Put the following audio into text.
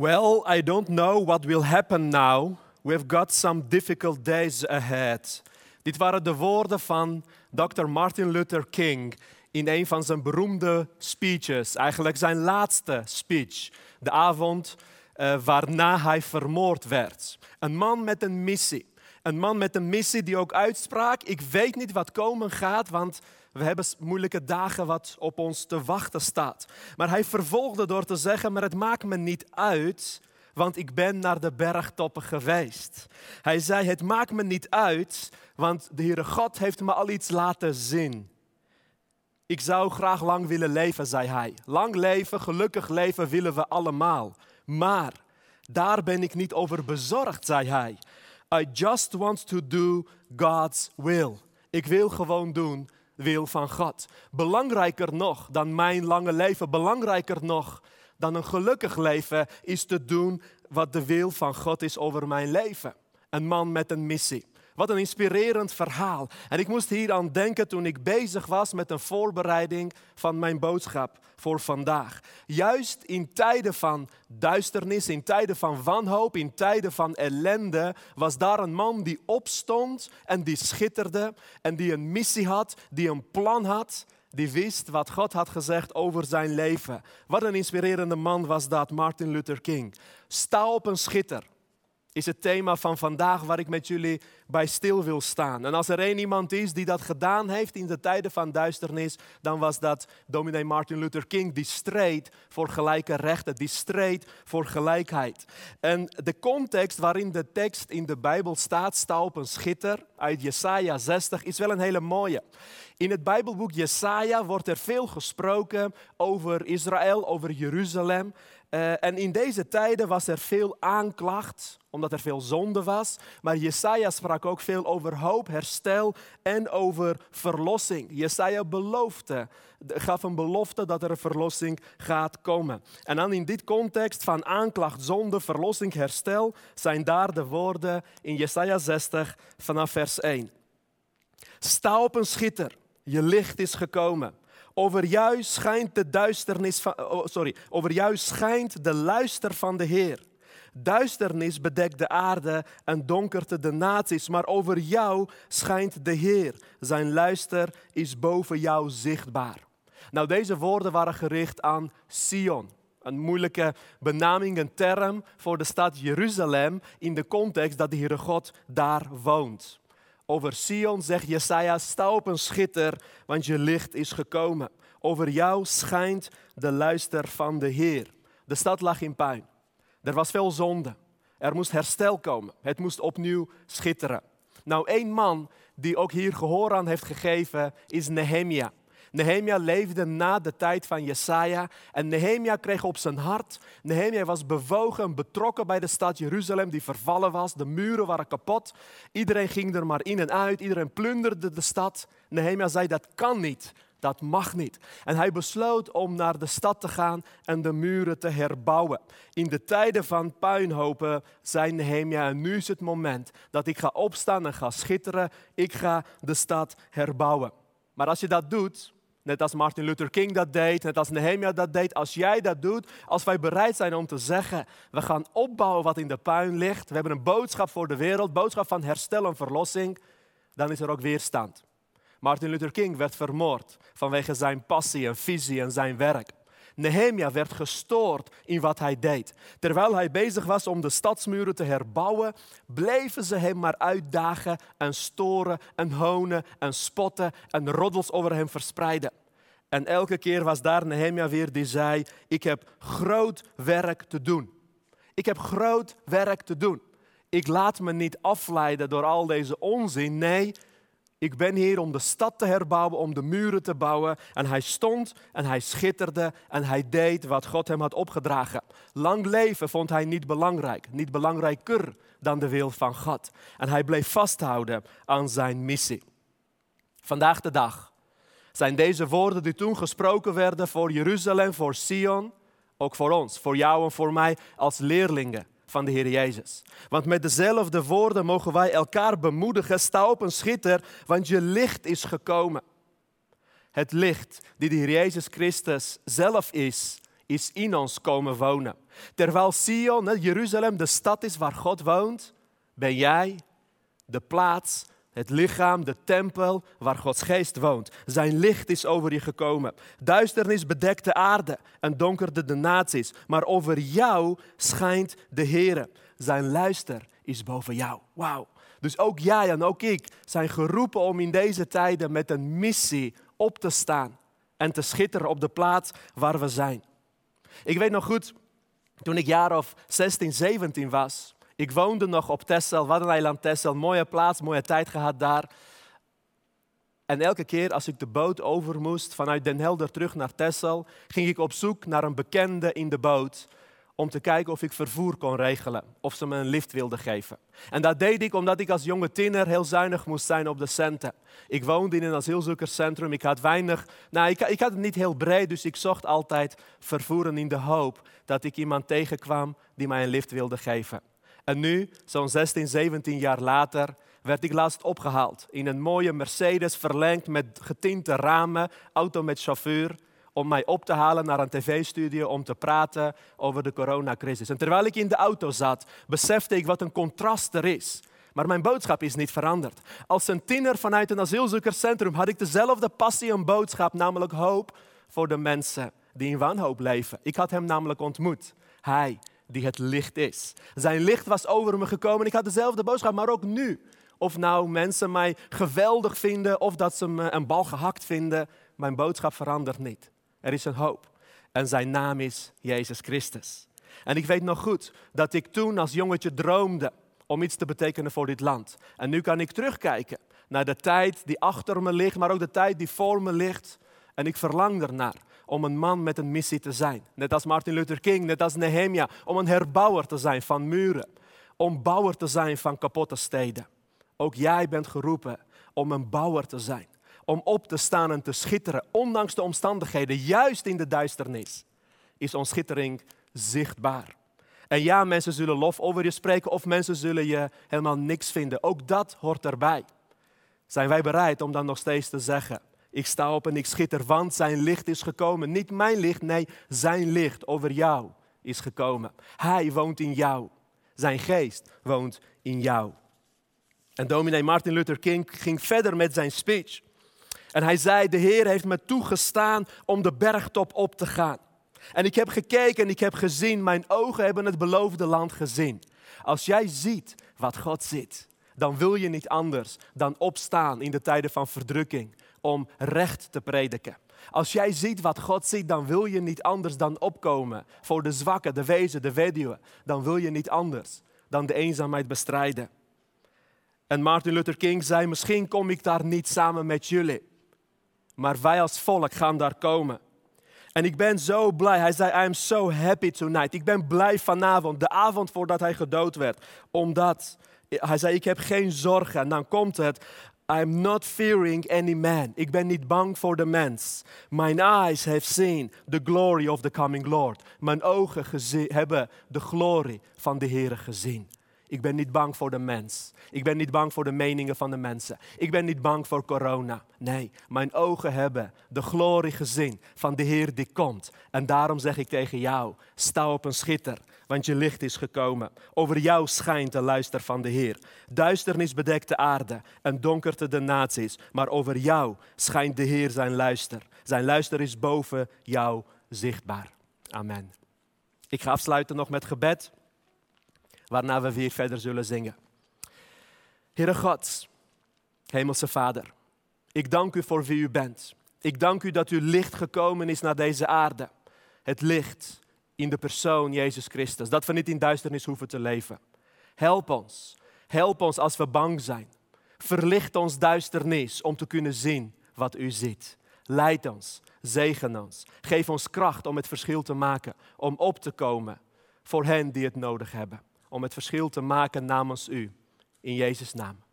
Well, I don't know what will happen now. We've got some difficult days ahead. Dit waren de woorden van Dr. Martin Luther King in een van zijn beroemde speeches, eigenlijk zijn laatste speech, de avond uh, waarna hij vermoord werd. Een man met een missie. Een man met een missie die ook uitsprak: Ik weet niet wat komen gaat, want we hebben moeilijke dagen wat op ons te wachten staat. Maar hij vervolgde door te zeggen: Maar het maakt me niet uit, want ik ben naar de bergtoppen geweest. Hij zei: Het maakt me niet uit, want de Heere God heeft me al iets laten zien. Ik zou graag lang willen leven, zei hij. Lang leven, gelukkig leven willen we allemaal. Maar daar ben ik niet over bezorgd, zei hij. I just want to do God's will. Ik wil gewoon doen wil van God. Belangrijker nog dan mijn lange leven, belangrijker nog dan een gelukkig leven, is te doen wat de wil van God is over mijn leven. Een man met een missie. Wat een inspirerend verhaal. En ik moest hier aan denken toen ik bezig was met een voorbereiding van mijn boodschap voor vandaag. Juist in tijden van duisternis, in tijden van wanhoop, in tijden van ellende, was daar een man die opstond en die schitterde en die een missie had, die een plan had die wist wat God had gezegd over zijn leven. Wat een inspirerende man was dat, Martin Luther King. Sta op een schitter is het thema van vandaag waar ik met jullie bij stil wil staan. En als er één iemand is die dat gedaan heeft in de tijden van duisternis, dan was dat dominee Martin Luther King, die streed voor gelijke rechten, die streed voor gelijkheid. En de context waarin de tekst in de Bijbel staat, sta op een schitter uit Jesaja 60, is wel een hele mooie. In het Bijbelboek Jesaja wordt er veel gesproken over Israël, over Jeruzalem. Uh, en in deze tijden was er veel aanklacht, omdat er veel zonde was. Maar Jesaja sprak ook veel over hoop, herstel en over verlossing. Jesaja beloofde, gaf een belofte dat er een verlossing gaat komen. En dan in dit context van aanklacht, zonde, verlossing, herstel, zijn daar de woorden in Jesaja 60 vanaf vers 1. Sta op een schitter, je licht is gekomen. Over jou schijnt de duisternis van, oh, sorry, over jou schijnt de luister van de Heer. Duisternis bedekt de aarde en donkerte de naties, maar over jou schijnt de Heer. Zijn luister is boven jou zichtbaar. Nou, deze woorden waren gericht aan Sion. Een moeilijke benaming, een term voor de stad Jeruzalem in de context dat de Heere God daar woont. Over Sion zegt Jesaja, sta op een schitter, want je licht is gekomen. Over jou schijnt de luister van de Heer. De stad lag in puin. Er was veel zonde. Er moest herstel komen. Het moest opnieuw schitteren. Nou, één man die ook hier gehoor aan heeft gegeven is Nehemia. Nehemia leefde na de tijd van Jesaja en Nehemia kreeg op zijn hart. Nehemia was bewogen en betrokken bij de stad Jeruzalem die vervallen was. De muren waren kapot. Iedereen ging er maar in en uit. Iedereen plunderde de stad. Nehemia zei dat kan niet. Dat mag niet. En hij besloot om naar de stad te gaan en de muren te herbouwen. In de tijden van puinhopen zei Nehemia, en nu is het moment dat ik ga opstaan en ga schitteren. Ik ga de stad herbouwen. Maar als je dat doet, Net als Martin Luther King dat deed, net als Nehemia dat deed. Als jij dat doet, als wij bereid zijn om te zeggen, we gaan opbouwen wat in de puin ligt. We hebben een boodschap voor de wereld, boodschap van herstel en verlossing. Dan is er ook weerstand. Martin Luther King werd vermoord vanwege zijn passie en visie en zijn werk. Nehemia werd gestoord in wat hij deed. Terwijl hij bezig was om de stadsmuren te herbouwen, bleven ze hem maar uitdagen en storen en honen en spotten en roddels over hem verspreiden. En elke keer was daar Nehemia weer die zei, ik heb groot werk te doen. Ik heb groot werk te doen. Ik laat me niet afleiden door al deze onzin. Nee, ik ben hier om de stad te herbouwen, om de muren te bouwen. En hij stond en hij schitterde en hij deed wat God hem had opgedragen. Lang leven vond hij niet belangrijk, niet belangrijker dan de wil van God. En hij bleef vasthouden aan zijn missie. Vandaag de dag zijn deze woorden die toen gesproken werden voor Jeruzalem, voor Sion, ook voor ons, voor jou en voor mij als leerlingen van de Heer Jezus. Want met dezelfde woorden mogen wij elkaar bemoedigen. Sta op een schitter, want je licht is gekomen. Het licht die de Heer Jezus Christus zelf is is in ons komen wonen. Terwijl Sion, Jeruzalem, de stad is waar God woont, ben jij de plaats, het lichaam, de tempel waar Gods geest woont. Zijn licht is over je gekomen. Duisternis bedekt de aarde en donkerde de naties. Maar over jou schijnt de Heer. Zijn luister is boven jou. Wauw. Dus ook jij en ook ik zijn geroepen om in deze tijden met een missie op te staan en te schitteren op de plaats waar we zijn. Ik weet nog goed, toen ik jaar of 16, 17 was, ik woonde nog op Texel, Waddeneiland Texel, mooie plaats, mooie tijd gehad daar. En elke keer als ik de boot over moest vanuit Den Helder terug naar Texel, ging ik op zoek naar een bekende in de boot om te kijken of ik vervoer kon regelen, of ze me een lift wilden geven. En dat deed ik omdat ik als jonge tiener heel zuinig moest zijn op de centen. Ik woonde in een asielzoekerscentrum, ik had weinig, nou ik, ik had het niet heel breed, dus ik zocht altijd vervoeren in de hoop dat ik iemand tegenkwam die mij een lift wilde geven. En nu, zo'n 16, 17 jaar later, werd ik laatst opgehaald in een mooie Mercedes verlengd met getinte ramen, auto met chauffeur om mij op te halen naar een tv-studio om te praten over de coronacrisis. En terwijl ik in de auto zat, besefte ik wat een contrast er is. Maar mijn boodschap is niet veranderd. Als een tiener vanuit een asielzoekerscentrum had ik dezelfde passie en boodschap, namelijk hoop voor de mensen die in wanhoop leven. Ik had hem namelijk ontmoet. Hij die het licht is. Zijn licht was over me gekomen. Ik had dezelfde boodschap, maar ook nu. Of nou mensen mij geweldig vinden of dat ze me een bal gehakt vinden, mijn boodschap verandert niet. Er is een hoop. En zijn naam is Jezus Christus. En ik weet nog goed dat ik toen als jongetje droomde om iets te betekenen voor dit land. En nu kan ik terugkijken naar de tijd die achter me ligt, maar ook de tijd die voor me ligt. En ik verlang ernaar om een man met een missie te zijn. Net als Martin Luther King, net als Nehemia. Om een herbouwer te zijn van muren. Om bouwer te zijn van kapotte steden. Ook jij bent geroepen om een bouwer te zijn om op te staan en te schitteren, ondanks de omstandigheden, juist in de duisternis, is ons schittering zichtbaar. En ja, mensen zullen lof over je spreken of mensen zullen je helemaal niks vinden. Ook dat hoort erbij. Zijn wij bereid om dan nog steeds te zeggen, ik sta op en ik schitter, want zijn licht is gekomen. Niet mijn licht, nee, zijn licht over jou is gekomen. Hij woont in jou. Zijn geest woont in jou. En dominee Martin Luther King ging verder met zijn speech. En hij zei, de Heer heeft me toegestaan om de bergtop op te gaan. En ik heb gekeken en ik heb gezien, mijn ogen hebben het beloofde land gezien. Als jij ziet wat God ziet, dan wil je niet anders dan opstaan in de tijden van verdrukking om recht te prediken. Als jij ziet wat God ziet, dan wil je niet anders dan opkomen voor de zwakken, de wezen, de weduwe. Dan wil je niet anders dan de eenzaamheid bestrijden. En Martin Luther King zei, misschien kom ik daar niet samen met jullie maar wij als volk gaan daar komen. En ik ben zo blij. Hij zei, I am so happy tonight. Ik ben blij vanavond, de avond voordat hij gedood werd. Omdat, hij zei, ik heb geen zorgen. En dan komt het, I am not fearing any man. Ik ben niet bang voor de mens. My eyes have seen the glory of the coming Lord. Mijn ogen hebben de glorie van de Heer gezien. Ik ben niet bang voor de mens. Ik ben niet bang voor de meningen van de mensen. Ik ben niet bang voor corona. Nee, mijn ogen hebben de glorie gezien van de Heer die komt. En daarom zeg ik tegen jou, sta op een schitter, want je licht is gekomen. Over jou schijnt de luister van de Heer. Duisternis bedekt de aarde en donkerte de naties. Maar over jou schijnt de Heer zijn luister. Zijn luister is boven jou zichtbaar. Amen. Ik ga afsluiten nog met gebed waarna we weer verder zullen zingen. Heere God, Hemelse Vader, ik dank u voor wie u bent. Ik dank u dat uw licht gekomen is naar deze aarde. Het licht in de persoon Jezus Christus, dat we niet in duisternis hoeven te leven. Help ons, help ons als we bang zijn. Verlicht ons duisternis om te kunnen zien wat u ziet. Leid ons, zegen ons. Geef ons kracht om het verschil te maken, om op te komen voor hen die het nodig hebben om het verschil te maken namens u. In Jezus' naam.